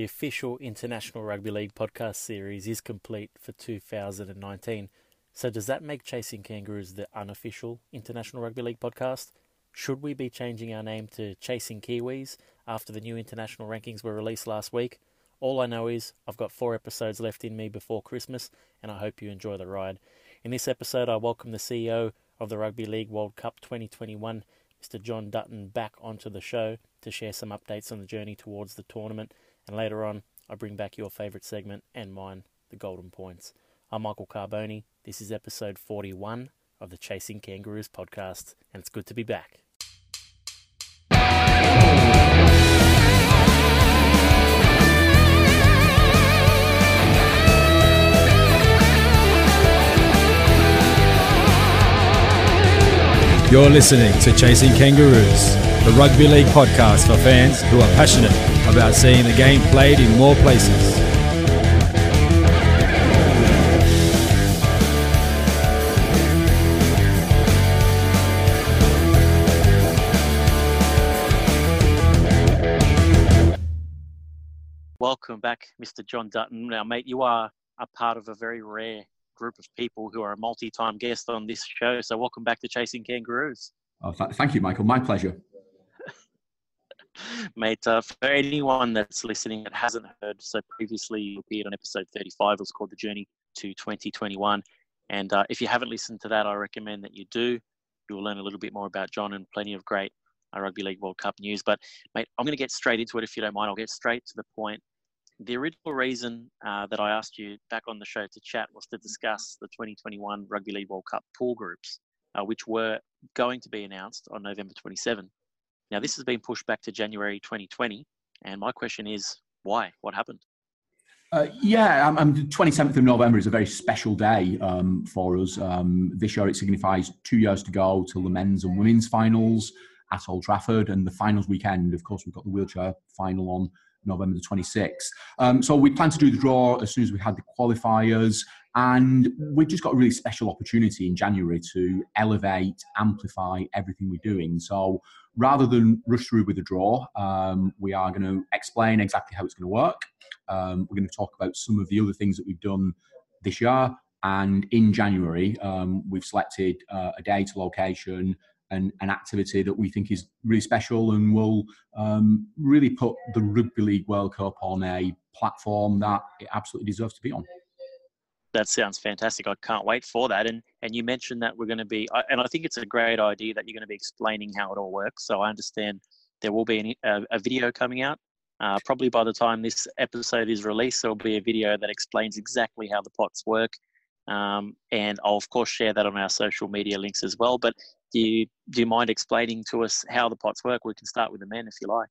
The official International Rugby League podcast series is complete for 2019. So, does that make Chasing Kangaroos the unofficial International Rugby League podcast? Should we be changing our name to Chasing Kiwis after the new international rankings were released last week? All I know is I've got four episodes left in me before Christmas, and I hope you enjoy the ride. In this episode, I welcome the CEO of the Rugby League World Cup 2021, Mr. Jon Dutton, back onto the show to share some updates on the journey towards the tournament and later on, I bring back your favourite segment and mine, the Golden Points. I'm Michael Carboni. This is episode 41 of the Chasing Kangaroos podcast, and it's good to be back. You're listening to Chasing Kangaroos, the rugby league podcast for fans who are passionate about seeing the game played in more places. Welcome back, Mr. Jon Dutton. Now, mate, you are a part of a very rare group of people who are a multi-time guest on this show. So, welcome back to Chasing Kangaroos. Oh, th- thank you, Michael. My pleasure. Mate, uh, for anyone that's listening that hasn't heard, so previously you appeared on episode 35. It was called The Journey to 2021. And uh, if you haven't listened to that, I recommend that you do. You'll learn a little bit more about Jon and plenty of great uh, Rugby League World Cup news. But, mate, I'm going to get straight into it if you don't mind. I'll get straight to the point. The original reason uh, that I asked you back on the show to chat was to discuss the 2021 Rugby League World Cup pool groups, uh, which were going to be announced on November 27. Now, this has been pushed back to January 2020. And my question is, why? What happened? Uh, yeah, um, um, 27th of November is a very special day um, for us. Um, this year it signifies two years to go till the men's and women's finals at Old Trafford. And the finals weekend, of course, we've got the wheelchair final on November the 26th. Um, so we plan to do the draw as soon as we had the qualifiers. And we've just got a really special opportunity in January to elevate, amplify everything we're doing. So rather than rush through with a draw, um, we are going to explain exactly how it's going to work. Um, we're going to talk about some of the other things that we've done this year. And in January, um, we've selected uh, a date, a location, and an activity that we think is really special and will um, really put the Rugby League World Cup on a platform that it absolutely deserves to be on that sounds fantastic. I can't wait for that. And and you mentioned that we're going to be, and I think it's a great idea that you're going to be explaining how it all works. So I understand there will be a, a, video coming out. Uh, probably by the time this episode is released, there will be a video that explains exactly how the pots work. Um, and I'll of course share that on our social media links as well. But do you do you mind explaining to us how the pots work? We can start with the men if you like.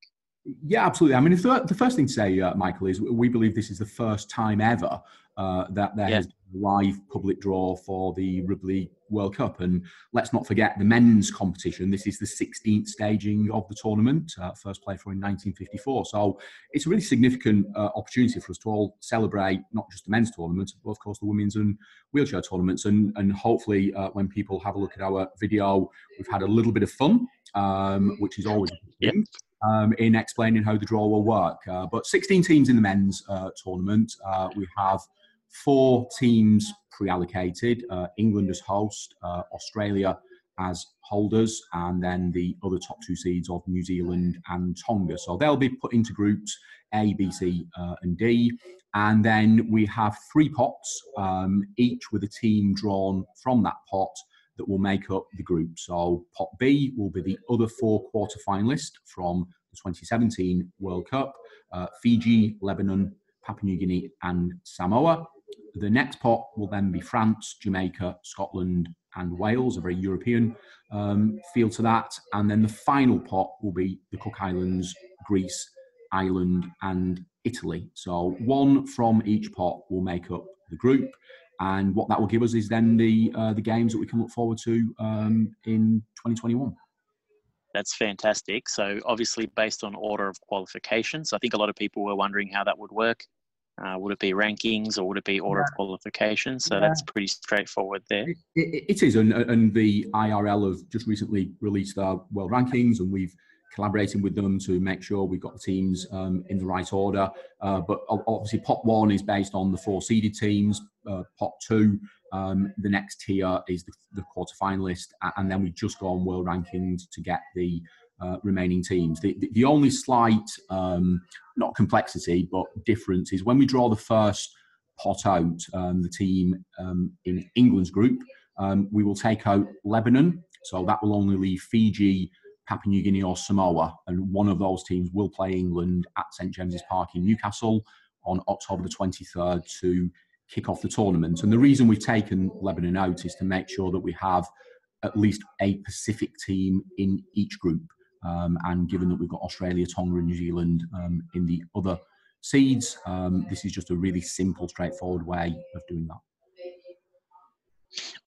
Yeah, absolutely. I mean, the first thing to say, uh, Michael, is we believe this is the first time ever uh, that there yeah. has been a live public draw for the Rugby World Cup. And let's not forget the men's competition. This is the 16th staging of the tournament, uh, first played for in 1954. So it's a really significant uh, opportunity for us to all celebrate not just the men's tournament, but of course the women's and wheelchair tournaments. And, and hopefully, uh, when people have a look at our video, we've had a little bit of fun, um, which is always yep um, in explaining how the draw will work. Uh, but 16 teams in the men's uh, tournament. Uh, we have four teams pre-allocated: uh, England as host, uh, Australia as holders, and then the other top two seeds of New Zealand and Tonga. So they'll be put into groups A, B, C, uh, and D. And then we have three pots, um, each with a team drawn from that pot that will make up the group. So Pot B will be the other four quarter finalists from the 2017 World Cup uh, Fiji, Lebanon, Papua New Guinea, and Samoa. The next pot will then be France, Jamaica, Scotland, and Wales, a very European um, feel to that. And then the final pot will be the Cook Islands, Greece, Ireland, and Italy. So one from each pot will make up the group and what that will give us is then the uh, the games that we can look forward to um, in 2021. That's fantastic. So obviously, based on order of qualifications, I think a lot of people were wondering how that would work. Uh, would it be rankings or would it be order yeah. of qualifications? So yeah. that's pretty straightforward there. It, it, it is, and, and the IRL have just recently released our world rankings, and we've collaborating with them to make sure we've got the teams um, in the right order. Uh, but obviously, pot one is based on the four seeded teams. Uh, pot two, um, the next tier is the, the quarter finalist, and then we just go on world rankings to get the uh, remaining teams. The, the, the only slight, um, not complexity, but difference is when we draw the first pot out, um, the team um, in England's group, um, we will take out Lebanon. So that will only leave Fiji, Papua New Guinea, or Samoa. And one of those teams will play England at St James's Park in Newcastle on October the 23rd to kick off the tournament. And the reason we've taken Lebanon out is to make sure that we have at least a Pacific team in each group. Um, and given that we've got Australia, Tonga, and New Zealand um, in the other seeds, um, this is just a really simple, straightforward way of doing that.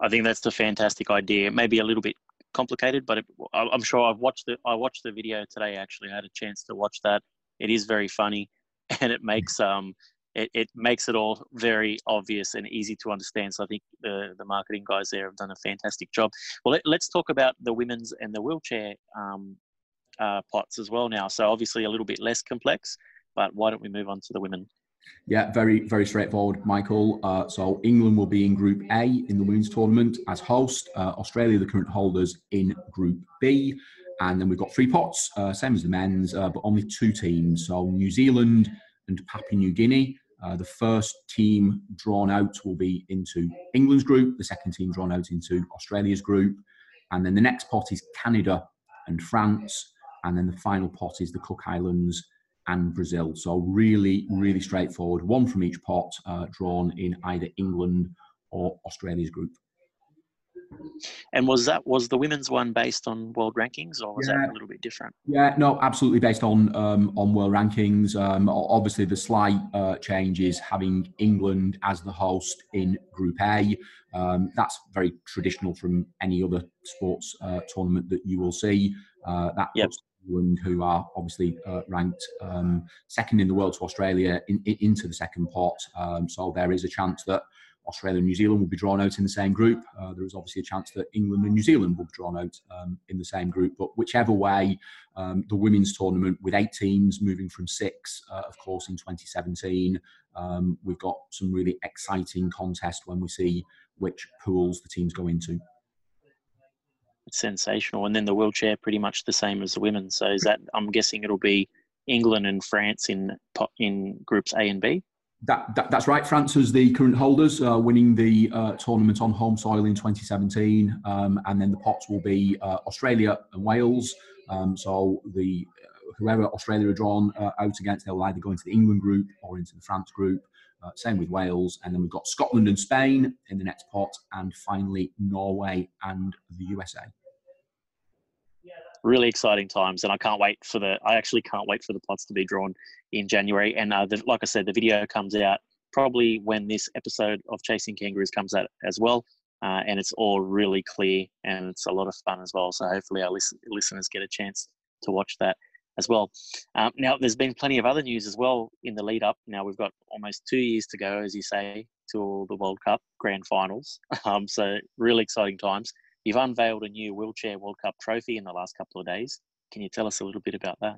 I think that's a fantastic idea. Maybe a little bit complicated, but it, I'm sure I've watched the I watched the video today. Actually, I had a chance to watch that. It is very funny, and it makes um it, it makes it all very obvious and easy to understand. So I think the the marketing guys there have done a fantastic job. Well, let, us talk about the women's and the wheelchair um, uh, pots as well now. So obviously a little bit less complex, but why don't we move on to the women? Yeah, very, very straightforward, Michael. Uh, so England will be in Group A in the women's tournament as host. Uh, Australia, the current holders, in Group B. And then we've got three pots, uh, same as the men's, uh, but only two teams. So New Zealand and Papua New Guinea. Uh, the first team drawn out will be into England's group, the second team drawn out into Australia's group. And then the next pot is Canada and France. And then the final pot is the Cook Islands and Brazil. So really, really straightforward. One from each pot, uh, drawn in either England or Australia's group. And was that was the women's one based on world rankings, or was yeah. that a little bit different? Yeah, no, absolutely based on um, on world rankings. Um, obviously, the slight uh, change is having England as the host in Group A. Um, that's very traditional from any other sports uh, tournament that you will see. Uh, that yep. puts England, who are obviously uh, ranked um, second in the world to Australia, in, in, into the second pot. Um, so there is a chance that Australia and New Zealand will be drawn out in the same group. Uh, there is obviously a chance that England and New Zealand will be drawn out um, in the same group. But whichever way, um, the women's tournament with eight teams moving from six, uh, of course, in 2017, um, we've got some really exciting contest when we see which pools the teams go into sensational. And then the wheelchair, pretty much the same as the women. So is that? I'm guessing it'll be England and France in in groups A and B. That, that, that's right. France is the current holders, uh, winning the uh, tournament on home soil in 2017, um, and then the pots will be uh, Australia and Wales. Um, so the whoever Australia are drawn uh, out against, they'll either go into the England group or into the France group. Uh, same with Wales, and then we've got Scotland and Spain in the next pot, and finally Norway and the USA. Really exciting times, and I can't wait for the. I actually can't wait for the plots to be drawn in January. And uh, the, like I said, the video comes out probably when this episode of Chasing Kangaroos comes out as well. Uh, and it's all really clear and it's a lot of fun as well. So hopefully our listen, listeners get a chance to watch that as well. Um, now, there's been plenty of other news as well in the lead up. Now, we've got almost two years to go, as you say, to the World Cup grand finals. Um, so, really exciting times. You've unveiled a new wheelchair World Cup trophy in the last couple of days. Can you tell us a little bit about that?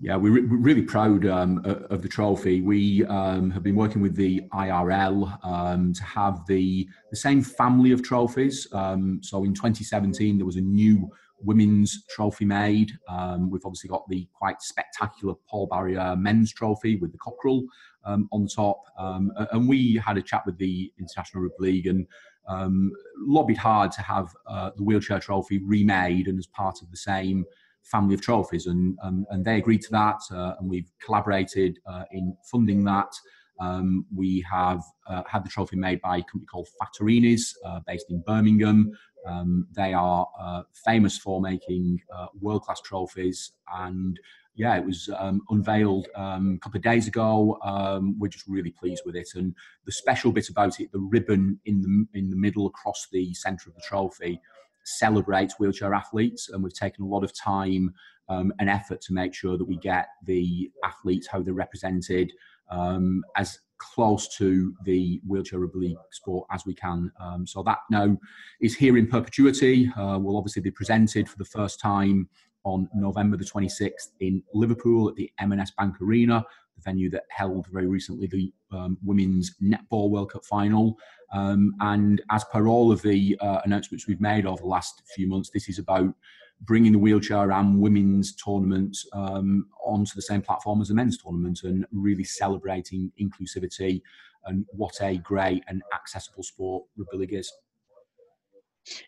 Yeah, we're, re- really proud um, of the trophy. We um, have been working with the IRL um, to have the, the same family of trophies. Um, so in 2017, there was a new women's trophy made. Um, we've obviously got the quite spectacular Paul Barrière men's trophy with the cockerel um, on top. And we had a chat with the International Rugby League and um, lobbied hard to have uh, the wheelchair trophy remade and as part of the same family of trophies. And, um, and they agreed to that. Uh, and we've collaborated uh, in funding that. Um, we have uh, had the trophy made by a company called Fattorinis, uh, based in Birmingham. Um, they are uh, famous for making world class trophies. And yeah, it was um, unveiled um, a couple of days ago. Um, we're just really pleased with it. And the special bit about it, the ribbon in the, in the middle across the centre of the trophy, celebrates wheelchair athletes. And we've taken a lot of time um, and effort to make sure that we get the athletes how they're represented um, as close to the wheelchair rugby sport as we can. Um, so that now is here in perpetuity. Uh, will obviously be presented for the first time on November the 26th in Liverpool at the M&S Bank Arena, the venue that held very recently the um, Women's Netball World Cup final. Um, and as per all of the uh, announcements we've made over the last few months, this is about bringing the wheelchair and women's tournaments um, onto the same platform as the men's tournament and really celebrating inclusivity and what a great and accessible sport rugby league is.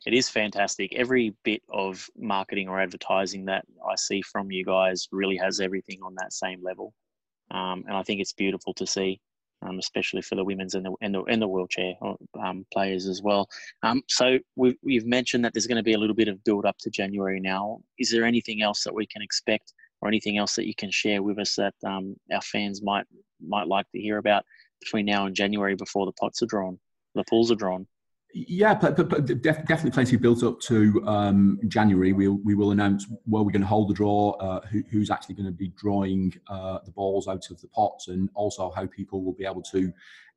It is fantastic. Every bit of marketing or advertising that I see from you guys really has everything on that same level, um, and I think it's beautiful to see, um, especially for the women's and the and the, and the wheelchair um, players as well. Um, so we've, we've mentioned that there's going to be a little bit of build up to January now. Is there anything else that we can expect, or anything else that you can share with us that um, our fans might might like to hear about between now and January before the pots are drawn, the pools are drawn? Yeah, definitely plenty built up to um, January. We'll, we will announce where we're going to hold the draw, uh, who, who's actually going to be drawing uh, the balls out of the pots, and also how people will be able to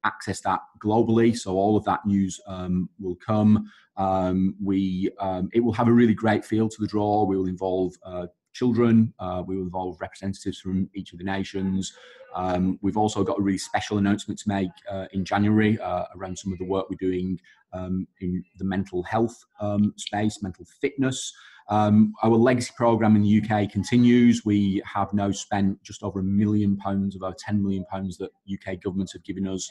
access that globally. So all of that news um, will come. Um, we um, it will have a really great feel to the draw. We will involve uh, children. Uh, we will involve representatives from each of the nations. Um, we've also got a really special announcement to make uh, in January uh, around some of the work we're doing um, in the mental health um, space, mental fitness. Um, our legacy program in the UK continues. We have now spent just over a million pounds of our 10 million pounds that UK governments have given us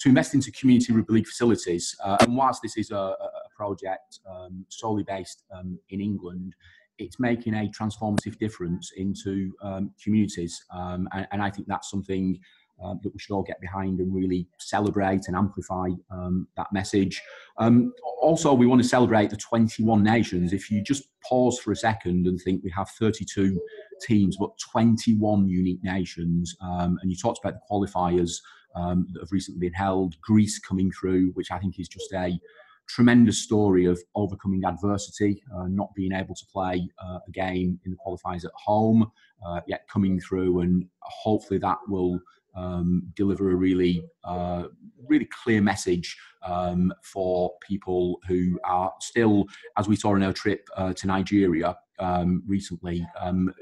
to invest into community league facilities. Uh, and whilst this is a, a project um, solely based um, in England, it's making a transformative difference into um, communities. Um, and, and, I think that's something um, that we should all get behind and really celebrate and amplify um, that message. Um, also, we want to celebrate the 21 nations. If you just pause for a second and think we have 32 teams, but 21 unique nations, um, and you talked about the qualifiers that have recently been held, Greece coming through, which I think is just a tremendous story of overcoming adversity, uh, not being able to play uh, a game in the qualifiers at home, uh, yet coming through, and hopefully that will um, deliver a really, uh, really clear message um, for people who are still, as we saw in our trip uh, to Nigeria um, recently, mm.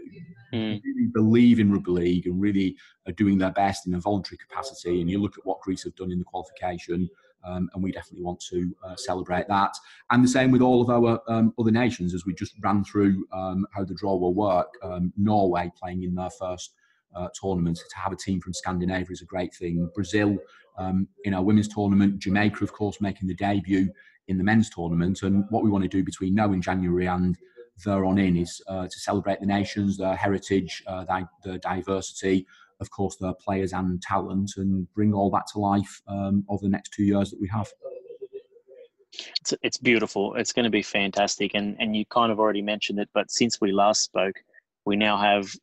really believe in rugby league and really are doing their best in a voluntary capacity. And you look at what Greece have done in the qualification. Um, and we definitely want to uh, celebrate that. And the same with all of our um, other nations, as we just ran through um, how the draw will work. Um, Norway playing in their first uh, tournament to have a team from Scandinavia is a great thing. Brazil um, in our women's tournament, Jamaica, of course, making the debut in the men's tournament. And what we want to do between now and January and there on in is uh, to celebrate the nations, their heritage, uh, their, their diversity, of course, their players and talent, and bring all that to life um, over the next two years that we have. It's, it's beautiful. It's going to be fantastic. And, and you kind of already mentioned it, but since we last spoke, we now have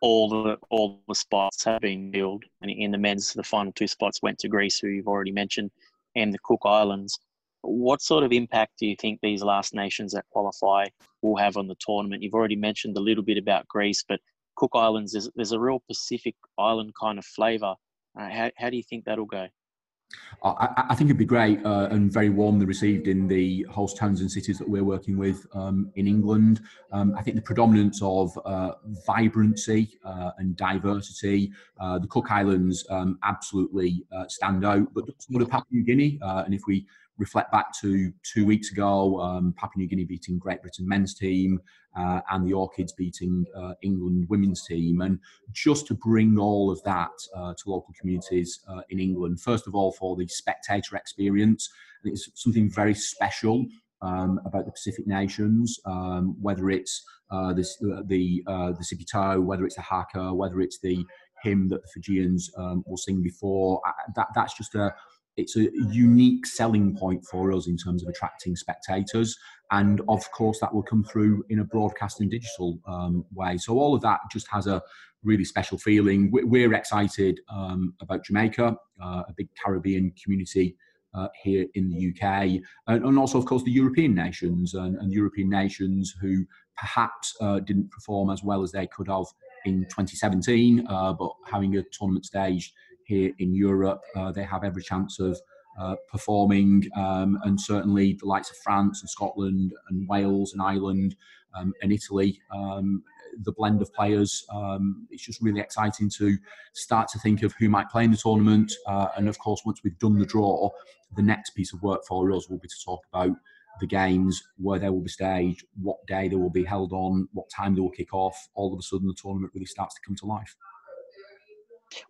all the all the spots have been filled. And in the men's, the final two spots went to Greece, who you've already mentioned, and the Cook Islands. What sort of impact do you think these last nations that qualify will have on the tournament? You've already mentioned a little bit about Greece, but Cook Islands, there's, there's a real Pacific island kind of flavour. Uh, how, how do you think that'll go? I, I, think it'd be great uh, and very warmly received in the host towns and cities that we're working with um, in England. Um, I think the predominance of uh, vibrancy uh, and diversity, uh, the Cook Islands um, absolutely uh, stand out, but so do Papua New Guinea. Uh, and if we reflect back to two weeks ago, um, Papua New Guinea beating Great Britain men's team uh, and the Orchids beating uh, England women's team. And just to bring all of that uh, to local communities uh, in England, first of all, for the spectator experience, it's something very special um, about the Pacific nations, um, whether it's uh, this, the, uh, the Sipi Tau, whether it's the Haka, whether it's the hymn that the Fijians um, will sing before. That, that's just a it's a unique selling point for us in terms of attracting spectators. And of course, that will come through in a broadcast and digital um, way. So, all of that just has a really special feeling. We're excited um, about Jamaica, uh, a big Caribbean community. Uh, here in the UK, and, and, also, of course, the European nations and, and European nations who perhaps uh, didn't perform as well as they could have in 2017, uh, but having a tournament stage here in Europe. Uh, they have every chance of uh, performing, um, and certainly the likes of France and Scotland and Wales and Ireland um, and Italy. Um, the blend of players, um, it's just really exciting to start to think of who might play in the tournament. Uh, and of course, once we've done the draw, the next piece of work for us will be to talk about the games, where they will be staged, what day they will be held on, what time they will kick off. All of a sudden, the tournament really starts to come to life.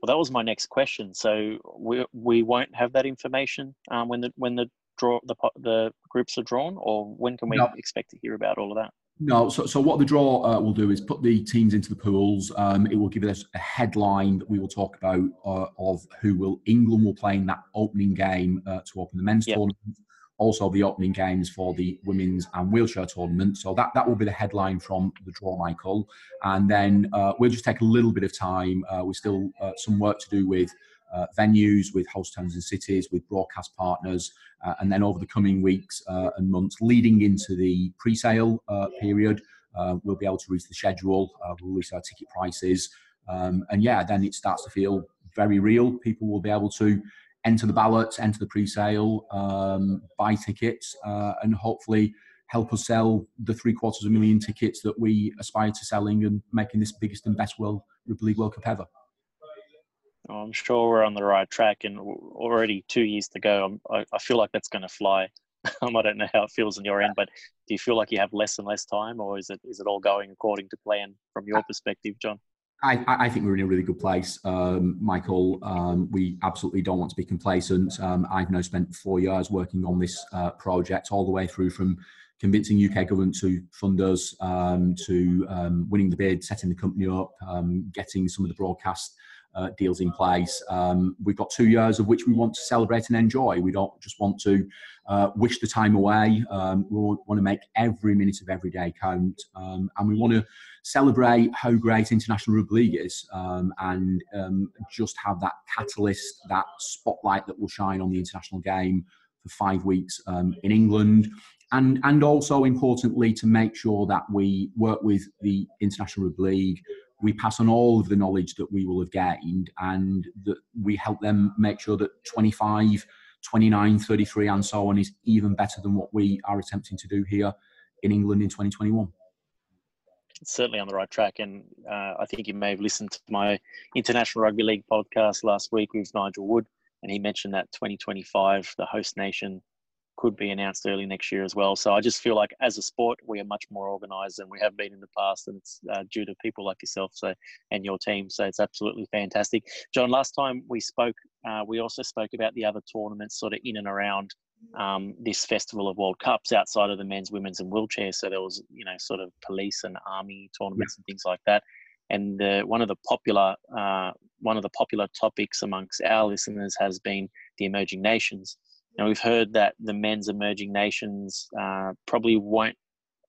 Well, that was my next question. So we we won't have that information um, when the when the draw the the groups are drawn, or when can we no. expect to hear about all of that? No, so, so what the draw uh, will do is put the teams into the pools. Um, it will give us a headline that we will talk about uh, of who will England will play in that opening game uh, to open the men's yep. tournament also the opening games for the women's and wheelchair tournament. So that, that will be the headline from the draw, Michael. And then uh, we'll just take a little bit of time. Uh, we're still uh, some work to do with uh, venues, with host towns and cities, with broadcast partners. Uh, and then over the coming weeks uh, and months leading into the pre-sale period, we'll be able to reach the schedule, we'll release our ticket prices. Um, and yeah, then it starts to feel very real. People will be able to enter the ballots, enter the pre-sale, um, buy tickets, uh, and hopefully help us sell the three quarters of a million tickets that we aspire to selling and making this biggest and best World Rugby League World Cup ever. Oh, I'm sure we're on the right track, and already two years to go. I, I feel like that's going to fly. I don't know how it feels on your end, but do you feel like you have less and less time, or is it is it all going according to plan from your perspective, Jon? I, I, think we're in a really good place, um, Michael. Um, we absolutely don't want to be complacent. Um, I've now spent four years working on this uh, project, all the way through from convincing UK government to fund us, um, to um, winning the bid, setting the company up, um, getting some of the broadcast uh, deals in place. We've got two years of which we want to celebrate and enjoy. We don't just want to uh, wish the time away. We want to make every minute of every day count. And we want to celebrate how great International Rugby League is um, and um, just have that catalyst, that spotlight that will shine on the international game for five weeks um, in England. And, and also importantly to make sure that we work with the International Rugby League we pass on all of the knowledge that we will have gained and that we help them make sure that 25 29 33 and so on is even better than what we are attempting to do here in england in 2021 it's certainly on the right track and uh, i think you may have listened to my international rugby league podcast last week with nigel wood and he mentioned that 2025 the host nation could be announced early next year as well. So I just feel like as a sport, we are much more organised than we have been in the past, and it's uh, due to people like yourself, so and your team. So it's absolutely fantastic, Jon. Last time we spoke, uh, we also spoke about the other tournaments, sort of in and around um, this festival of World Cups outside of the men's, women's, and wheelchair. So there was, you know, sort of police and army tournaments yeah. and things like that. And uh, one of the popular uh, one of the popular topics amongst our listeners has been the emerging nations. Now we've heard that the men's emerging nations uh, probably won't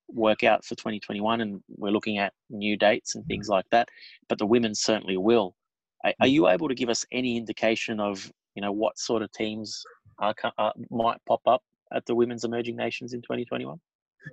work out for 2021, and we're looking at new dates and things like that. But the women certainly will. Are, are you able to give us any indication of you know what sort of teams are, are, might pop up at the women's emerging nations in 2021?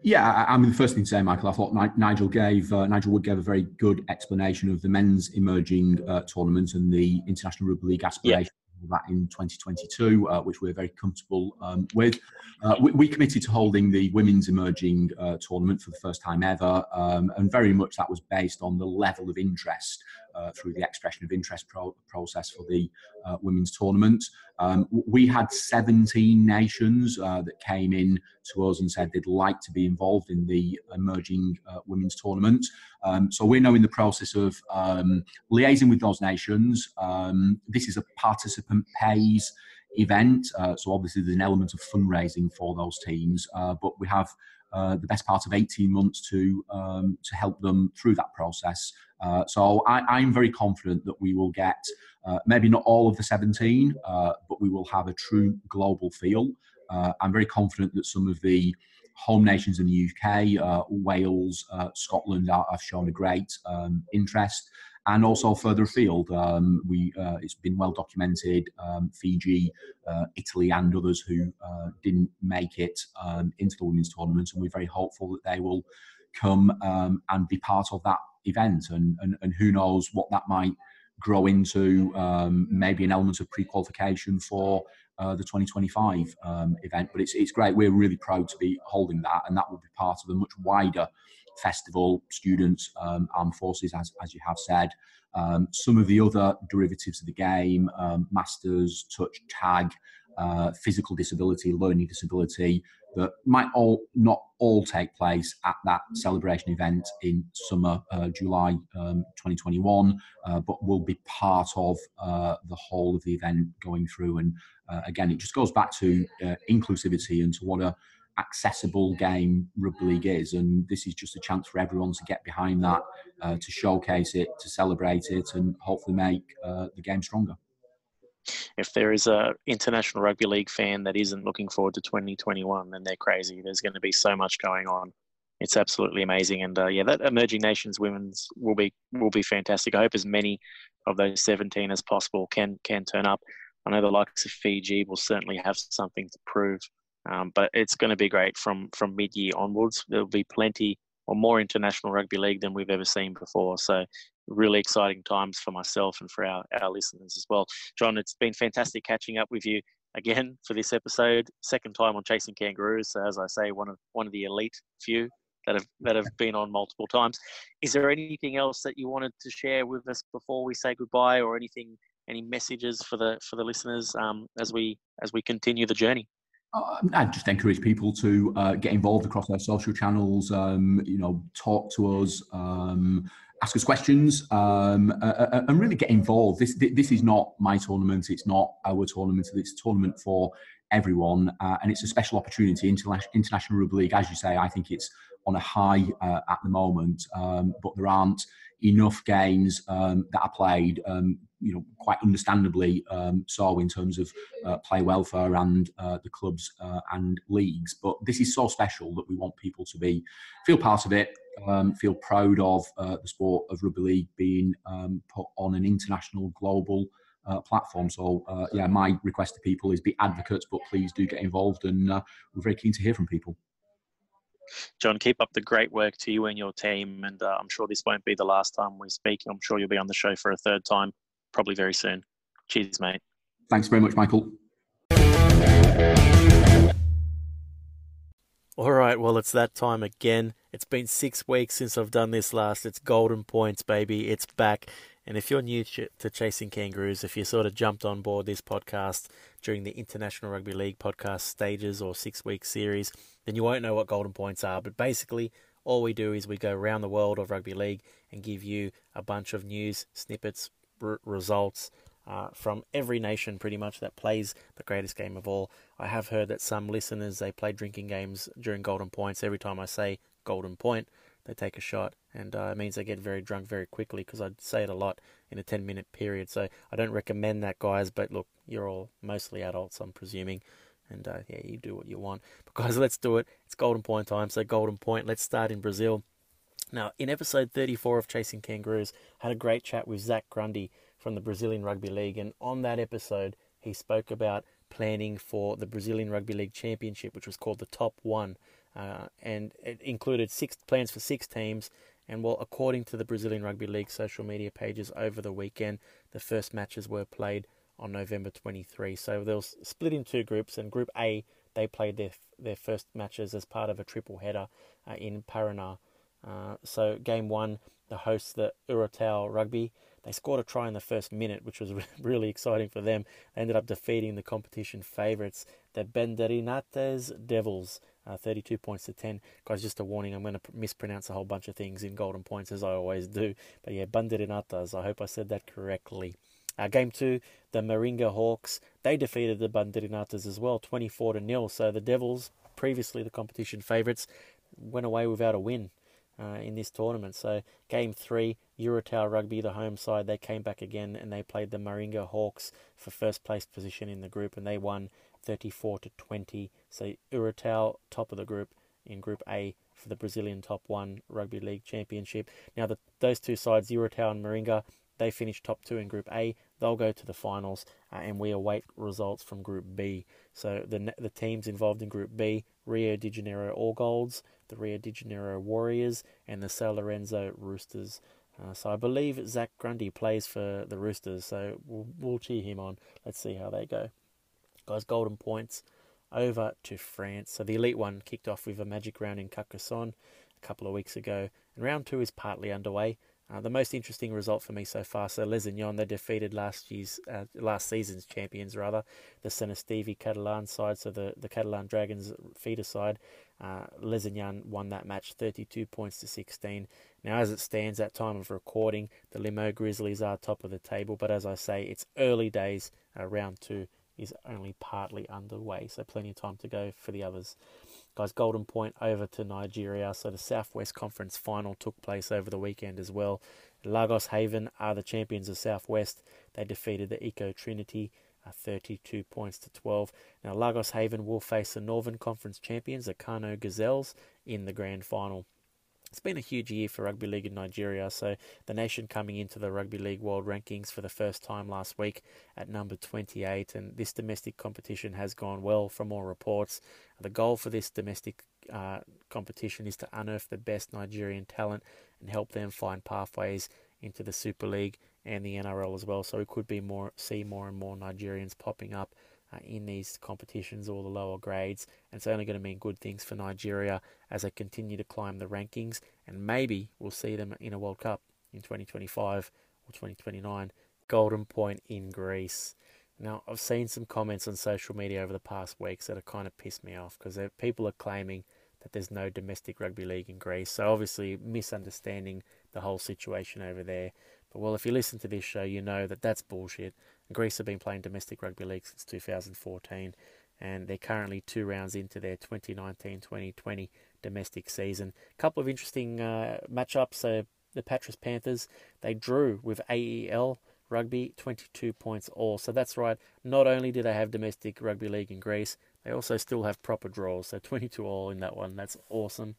Yeah, I mean, the first thing to say, Michael, I thought Nigel gave uh, Nigel Wood gave a very good explanation of the men's emerging uh, tournament and the International Rugby League aspiration for that in 2022, uh, which we're very comfortable um, with. Uh, we, we, committed to holding the women's emerging uh, tournament for the first time ever, um, and very much that was based on the level of interest uh, through the expression of interest pro- process for the uh, women's tournament. Um, we had 17 nations uh, that came in to us and said they'd like to be involved in the emerging uh, women's tournament. Um, so we're now in the process of um, liaising with those nations. Um, this is a participant pays event, uh, so obviously there's an element of fundraising for those teams, uh, but we have uh, the best part of 18 months to um, to help them through that process. Uh, so I, am very confident that we will get uh, maybe not all of the 17, uh, but we will have a true global feel. Uh, I'm very confident that some of the home nations in the UK, Wales, Scotland, have shown a great um, interest and also further afield. Um, we uh, it's been well documented. Um, Fiji, uh, Italy, and others who uh, didn't make it um, into the women's tournament, and we're very hopeful that they will come um, and be part of that event. And, and and who knows what that might grow into? Um, maybe an element of pre-qualification for. Uh, the 2025 um, event, but it's it's great. We're really proud to be holding that, and that will be part of a much wider festival, students, um, armed forces, as, as you have said. Um, some of the other derivatives of the game, um, masters, touch, tag, uh, physical disability, learning disability, that might all not all take place at that celebration event in summer, uh, July um, 2021, uh, but will be part of uh, the whole of the event going through. And uh, again, it just goes back to uh, inclusivity and to what a accessible game rugby league is and this is just a chance for everyone to get behind that uh, to showcase it to celebrate it and hopefully make uh, the game stronger. If there is a international rugby league fan that isn't looking forward to 2021 then they're crazy. There's going to be so much going on. It's absolutely amazing and uh, yeah that emerging nations women's will be will be fantastic. I hope as many of those 17 as possible can can turn up. I know the likes of fiji will certainly have something to prove um, but it's going to be great from from mid year onwards. There'll be plenty or more international rugby league than we've ever seen before. So really exciting times for myself and for our, our listeners as well. Jon, it's been fantastic catching up with you again for this episode. Second time on Chasing Kangaroos. So as I say, one of one of the elite few that have that have been on multiple times. Is there anything else that you wanted to share with us before we say goodbye, or anything, any messages for the for the listeners um, as we as we continue the journey? Uh, I just encourage people to uh, get involved across our social channels. Um, you know, talk to us, um, ask us questions, um, uh, uh, and really get involved. This this is not my tournament. It's not our tournament. It's a tournament for everyone, uh, and it's a special opportunity. International Rugby League, as you say, I think it's on a high uh, at the moment, um, but there aren't enough games um, that are played, um, you know, quite understandably um, so in terms of uh, play welfare and uh, the clubs uh, and leagues. But this is so special that we want people to be feel part of it, um, feel proud of uh, the sport of rugby league being um, put on an international, global. Uh, platform. So, uh, yeah, my request to people is be advocates, but please do get involved, and we're very keen to hear from people. Jon, keep up the great work to you and your team. And uh, I'm sure this won't be the last time we speak. I'm sure you'll be on the show for a third time, probably very soon. Cheers, mate. Thanks very much, Michael. All right, well, it's that time again. It's been six weeks since I've done this last. It's Golden Points, baby. It's back. And if you're new to Chasing Kangaroos, if you sort of jumped on board this podcast during the International Rugby League podcast stages or six week series, then you won't know what golden points are. But basically, all we do is we go around the world of rugby league and give you a bunch of news, snippets, r- results uh, from every nation pretty much that plays the greatest game of all. I have heard that some listeners they play drinking games during golden points. Every time I say golden point, they take a shot, and uh, it means they get very drunk very quickly because I say it a lot in a 10 minute period. So I don't recommend that, guys. But look, you're all mostly adults, I'm presuming, and uh, yeah, you do what you want. But guys, let's do it. It's Golden Point time. So Golden Point. Let's start in Brazil. Now, in episode 34 of Chasing Kangaroos, I had a great chat with Zach Grundy from the Brazilian Rugby League, and on that episode, he spoke about planning for the Brazilian Rugby League Championship, which was called the Top One, uh, and it included six plans for six teams. And well, according to the Brazilian Rugby League social media pages over the weekend, the first matches were played on November 23. So they were split in two groups, and Group A they played their their first matches as part of a triple header uh, in Paraná. Uh, so game one, the hosts, the Urutau Rugby, they scored a try in the first minute, which was really exciting for them. They ended up defeating the competition favourites, the Bandeirinatas Devils, uh, 32 points to 10. Guys, just a warning, I'm going to mispronounce a whole bunch of things in golden points as I always do. But yeah, Bandeirinatas, I hope I said that correctly. Uh, game two, the Maringa Hawks, they defeated the Bandeirinatas as well, 24 to nil. So the Devils, previously the competition favourites, went away without a win. Uh, in this tournament. So, game three, Urutau Rugby, the home side, they came back again and they played the Maringa Hawks for first place position in the group and they won 34 to 20. So Urutau top of the group in Group A for the Brazilian Top One Rugby League Championship. Now the, those two sides, Urutau and Maringa, they finished top two in Group A. They'll go to the finals, uh, and we await results from Group B. So the the teams involved in Group B: Rio de Janeiro All Golds, the Rio de Janeiro Warriors, and the São Lourenço Roosters. Uh, so I believe Zach Grundy plays for the Roosters, so we'll, we'll cheer him on. Let's see how they go. Guys, golden points over to France. So the Elite One kicked off with a magic round in Carcassonne. A couple of weeks ago. And round two is partly underway. Uh, the most interesting result for me so far, so Lézignan, they defeated last year's, uh, last season's champions rather, the Sant Catalan side, so the, the Catalan Dragons feeder side. Uh, Lézignan won that match 32 points to 16. Now, as it stands at time of recording, the Limoux Grizzlies are top of the table, but as I say, it's early days. Uh, round two is only partly underway, so plenty of time to go for the others. Guys, Golden Point over to Nigeria. So the Southwest Conference final took place over the weekend as well. Lagos Haven are the champions of Southwest. They defeated the Eco Trinity uh, 32 points to 12. Now, Lagos Haven will face the Northern Conference champions, the Kano Gazelles, in the grand final. It's been a huge year for rugby league in Nigeria. So the nation coming into the rugby league world rankings for the first time last week at number 28, and this domestic competition has gone well from all reports. The goal for this domestic uh, competition is to unearth the best Nigerian talent and help them find pathways into the Super League and the NRL as well. So we could be more see more and more Nigerians popping up uh, in these competitions or the lower grades. And it's only going to mean good things for Nigeria as they continue to climb the rankings. And maybe we'll see them in a World Cup in 2025 or 2029. Golden Point in Greece. Now, I've seen some comments on social media over the past weeks that have kind of pissed me off because people are claiming that there's no domestic rugby league in Greece. So, obviously, misunderstanding the whole situation over there. But, well, if you listen to this show, you know that that's bullshit. Greece have been playing domestic rugby league since 2014, and they're currently two rounds into their 2019-2020 domestic season. A couple of interesting uh, matchups. So the Patras Panthers they drew with AEL Rugby 22 points all. So that's right. Not only do they have domestic rugby league in Greece, they also still have proper draws. So 22 all in that one. That's awesome.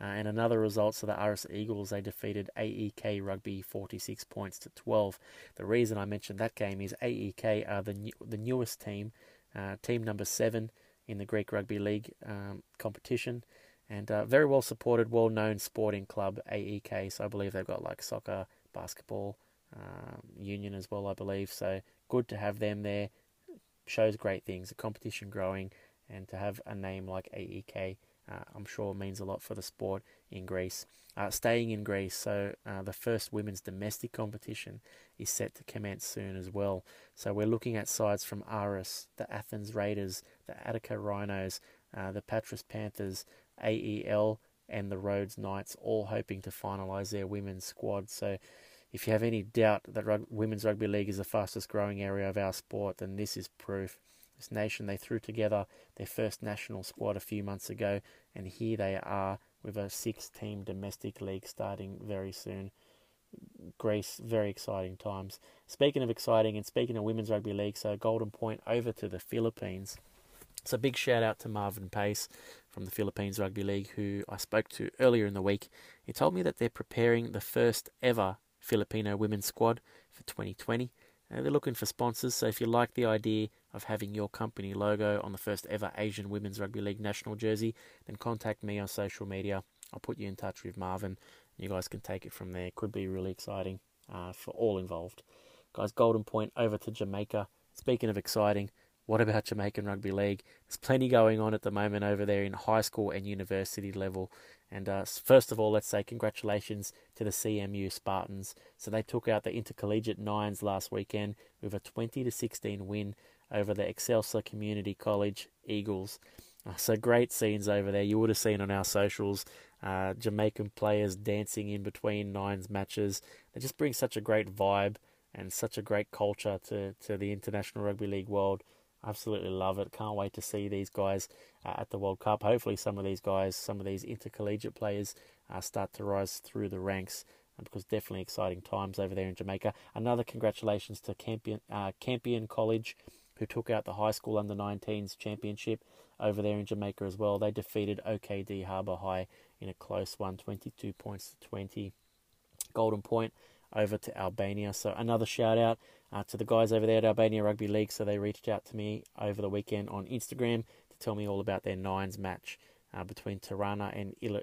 Uh, and another result, so the Aris Eagles, they defeated AEK Rugby 46 points to 12. The reason I mentioned that game is AEK are the, new, the newest team, uh, team number seven in the Greek Rugby League um, competition, and uh, very well supported, well known sporting club, AEK. So I believe they've got like soccer, basketball, um, union as well, I believe. So good to have them there. Shows great things, the competition growing, and to have a name like AEK uh, I'm sure means a lot for the sport in Greece. Uh, staying in Greece, so uh, the first women's domestic competition is set to commence soon as well. So we're looking at sides from Aris, the Athens Raiders, the Attica Rhinos, uh, the Patras Panthers, AEL, and the Rhodes Knights, all hoping to finalise their women's squad. So if you have any doubt that rug- women's rugby league is the fastest growing area of our sport, then this is proof. This nation, they threw together their first national squad a few months ago, and here they are with a six team domestic league starting very soon. Greece, very exciting times. Speaking of exciting and speaking of women's rugby league, so Golden Point over to the Philippines. So big shout out to Marvin Pace from the Philippines Rugby League, who I spoke to earlier in the week. He told me that they're preparing the first ever Filipino women's squad for 2020. Uh, they're looking for sponsors, so if you like the idea of having your company logo on the first ever Asian Women's Rugby League national jersey, then contact me on social media. I'll put you in touch with Marvin. You guys can take it from there. Could be really exciting uh, for all involved. Guys, Golden Point over to Jamaica. Speaking of exciting, what about Jamaican Rugby League? There's plenty going on at the moment over there in high school and university level. And uh, first of all, let's say congratulations to the CMU Spartans. So they took out the intercollegiate nines last weekend with a 20 to 16 win over the Excelsior Community College Eagles. Uh, so great scenes over there. You would have seen on our socials uh, Jamaican players dancing in between nines matches. They just bring such a great vibe and such a great culture to, to the international rugby league world. Absolutely love it. Can't wait to see these guys uh, at the World Cup. Hopefully, some of these guys, some of these intercollegiate players, uh, start to rise through the ranks uh, because definitely exciting times over there in Jamaica. Another congratulations to Campion, uh, Campion College, who took out the high school under 19s championship over there in Jamaica as well. They defeated OKD Harbour High in a close one, 22 points to 20. Golden Point over to Albania. So another shout out uh, to the guys over there at Albania Rugby League. So they reached out to me over the weekend on Instagram to tell me all about their nines match uh, between Tirana and Il-.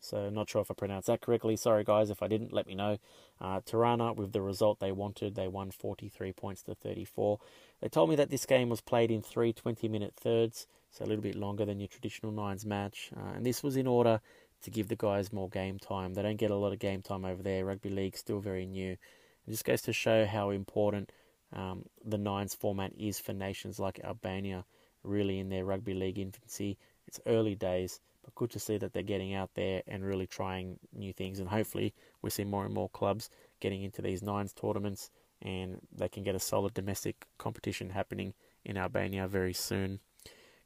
So not sure if I pronounced that correctly. Sorry guys if I didn't. Let me know. Uh, Tirana with the result they wanted. They won 43 points to 34. They told me that this game was played in three 20-minute thirds, so a little bit longer than your traditional nines match. Uh, and this was in order to give the guys more game time. They don't get a lot of game time over there. Rugby league still very new. It just goes to show how important um, the nines format is for nations like Albania, really in their rugby league infancy. It's early days, but good to see that they're getting out there and really trying new things. And hopefully, we see more and more clubs getting into these nines tournaments and they can get a solid domestic competition happening in Albania very soon.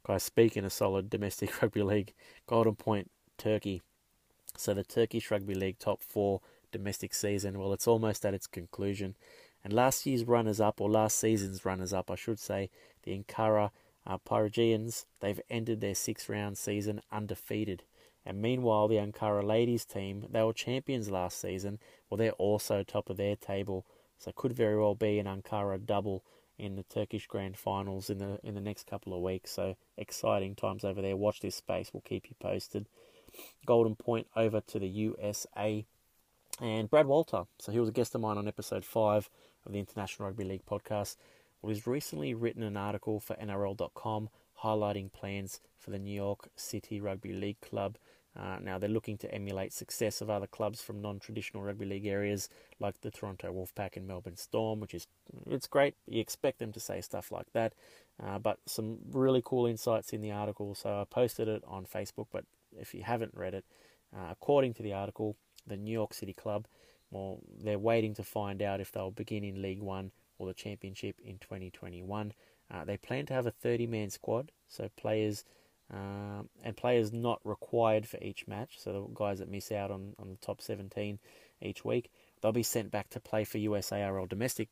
Guys, speaking of solid domestic rugby league, Golden Point, Turkey. So the Turkish Rugby League top four domestic season, well, it's almost at its conclusion. And last year's runners up, or last season's runners up, I should say, the Ankara uh, Piraeans, they've ended their six round season undefeated. And meanwhile, the Ankara ladies team, they were champions last season. Well, they're also top of their table. So could very well be an Ankara double in the Turkish Grand Finals in the in the next couple of weeks. So exciting times over there. Watch this space. We'll keep you posted. Golden Point over to the USA and Brad Walter. So he was a guest of mine on episode five of the International Rugby League podcast. Well, he's recently written an article for NRL.com highlighting plans for the New York City Rugby League Club. Uh, now they're looking to emulate success of other clubs from non-traditional rugby league areas like the Toronto Wolfpack and Melbourne Storm, which is it's great. You expect them to say stuff like that, uh, but some really cool insights in the article. So I posted it on Facebook, but if you haven't read it, uh, according to the article, the New York City club, well, they're waiting to find out if they'll begin in League One or the Championship in 2021. Uh, they plan to have a 30-man squad, so players um, and players not required for each match. So the guys that miss out on, on the top 17 each week, they'll be sent back to play for USARL domestic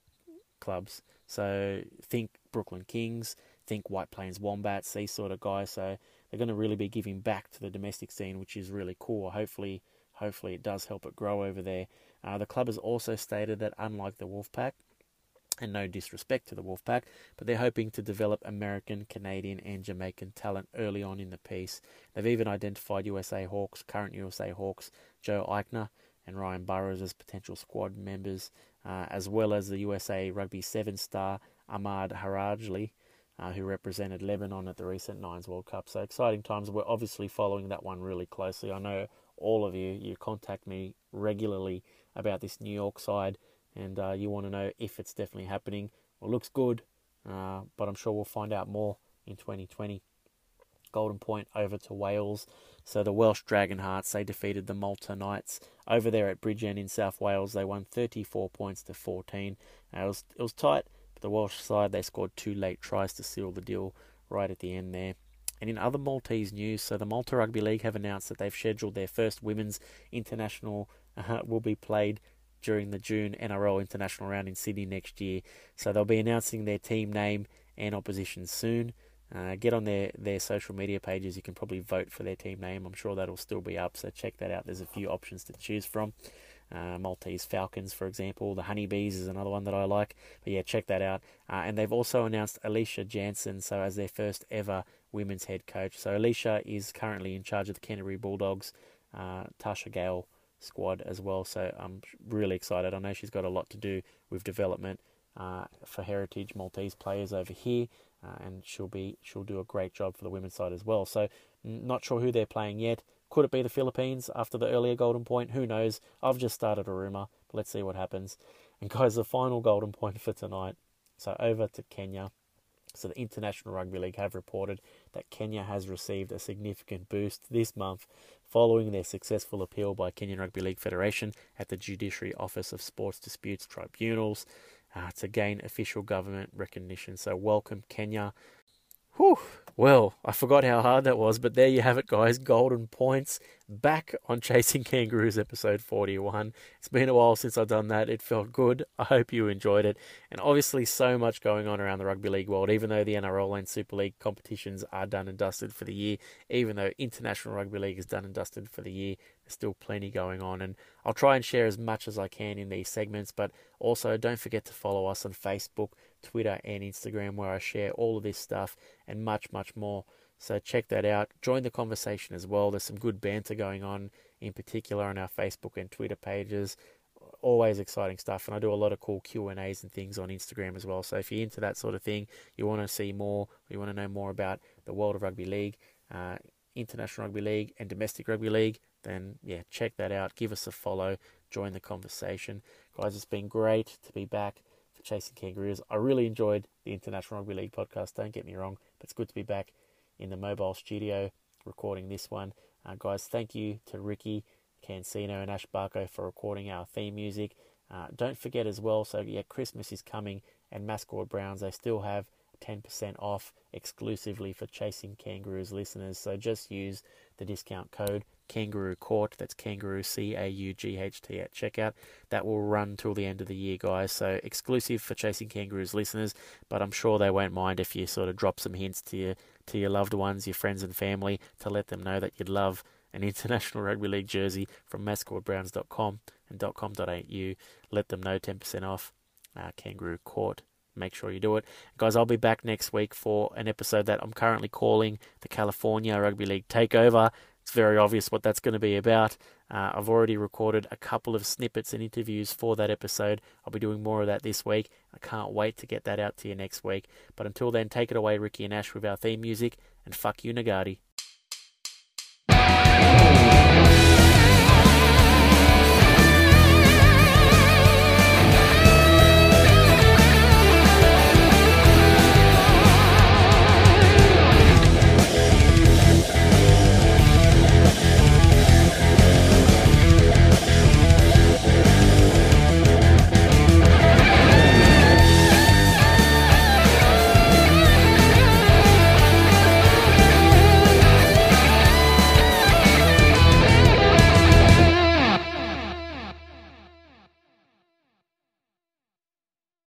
clubs. So think Brooklyn Kings, think White Plains Wombats, these sort of guys. So they're going to really be giving back to the domestic scene, which is really cool. Hopefully, hopefully it does help it grow over there. Uh, the club has also stated that unlike the Wolfpack, and no disrespect to the Wolfpack, but they're hoping to develop American, Canadian, and Jamaican talent early on in the piece. They've even identified USA Hawks, current USA Hawks, Joe Eichner and Ryan Burrows as potential squad members, uh, as well as the USA Rugby 7 star Ahmad Harajli, uh, who represented Lebanon at the recent Nines World Cup. So exciting times. We're obviously following that one really closely. I know all of you, you contact me regularly about this New York side, and uh, you want to know if it's definitely happening. Well, it looks good, uh, but I'm sure we'll find out more in 2020. Golden Point over to Wales. So the Welsh Dragonhearts, they defeated the Malta Knights over there at Bridgend in South Wales. They won 34 points to 14. it was it was tight, the Welsh side, they scored two late tries to seal the deal right at the end there. And in other Maltese news, so the Malta Rugby League have announced that they've scheduled their first women's international uh, will be played during the June NRL international round in Sydney next year. So they'll be announcing their team name and opposition soon. Uh, get on their, their social media pages. You can probably vote for their team name. I'm sure that'll still be up, so check that out. There's a few options to choose from uh, Maltese Falcons, for example. The Honeybees is another one that I like. But yeah, check that out. Uh, and they've also announced Alicia Jansen, so as their first ever women's head coach. So Alicia is currently in charge of the Canterbury Bulldogs, uh, Tarsha Gale squad as well. So I'm really excited. I know she's got a lot to do with development uh, for heritage Maltese players over here. Uh, and she'll be she'll do a great job for the women's side as well. So, not sure who they're playing yet. Could it be the Philippines after the earlier golden point? Who knows? I've just started a rumour. Let's see what happens. And guys, the final golden point for tonight. So over to Kenya. So the International Rugby League have reported that Kenya has received a significant boost this month following their successful appeal by Kenyan Rugby League Federation at the Judiciary Office of Sports Disputes Tribunals uh, to gain official government recognition. So welcome Kenya. Whew. Well, I forgot how hard that was, but there you have it, guys. Golden points back on Chasing Kangaroos episode 41. It's been a while since I've done that. It felt good. I hope you enjoyed it. And obviously, so much going on around the rugby league world, even though the NRL and Super League competitions are done and dusted for the year, even though International Rugby League is done and dusted for the year, still plenty going on. And I'll try and share as much as I can in these segments, but also don't forget to follow us on Facebook, Twitter, and Instagram, where I share all of this stuff and much, much more. So check that out. Join the conversation as well. There's some good banter going on, in particular on our Facebook and Twitter pages. Always exciting stuff, and I do a lot of cool Q and A's and things on Instagram as well. So if you're into that sort of thing, you want to see more, you want to know more about the world of rugby league, uh, international rugby league, and domestic rugby league, then yeah, check that out. Give us a follow. Join the conversation. Guys, it's been great to be back for Chasing Kangaroos. I really enjoyed the International Rugby League podcast, don't get me wrong, but it's good to be back in the mobile studio recording this one. Uh, guys, thank you to Ricky, Cancino, and Ash Barco for recording our theme music. Uh, don't forget as well, so yeah, Christmas is coming, and Mascord Brownz, they still have 10% off exclusively for Chasing Kangaroos listeners. So just use the discount code Kangaroo Court. That's Kangaroo C A U G H T at checkout. That will run till the end of the year, guys. So exclusive for Chasing Kangaroos listeners, but I'm sure they won't mind if you sort of drop some hints to your to your loved ones, your friends and family, to let them know that you'd love an international rugby league jersey from mascordbrownz.com and .com.au. Let them know 10% off. Uh, Kangaroo Court make sure you do it. Guys, I'll be back next week for an episode that I'm currently calling the California Rugby League Takeover. It's very obvious what that's going to be about. Uh, I've already recorded a couple of snippets and interviews for that episode. I'll be doing more of that this week. I can't wait to get that out to you next week. But until then, take it away, Ricky and Ash, with our theme music, and fuck you, Nagati.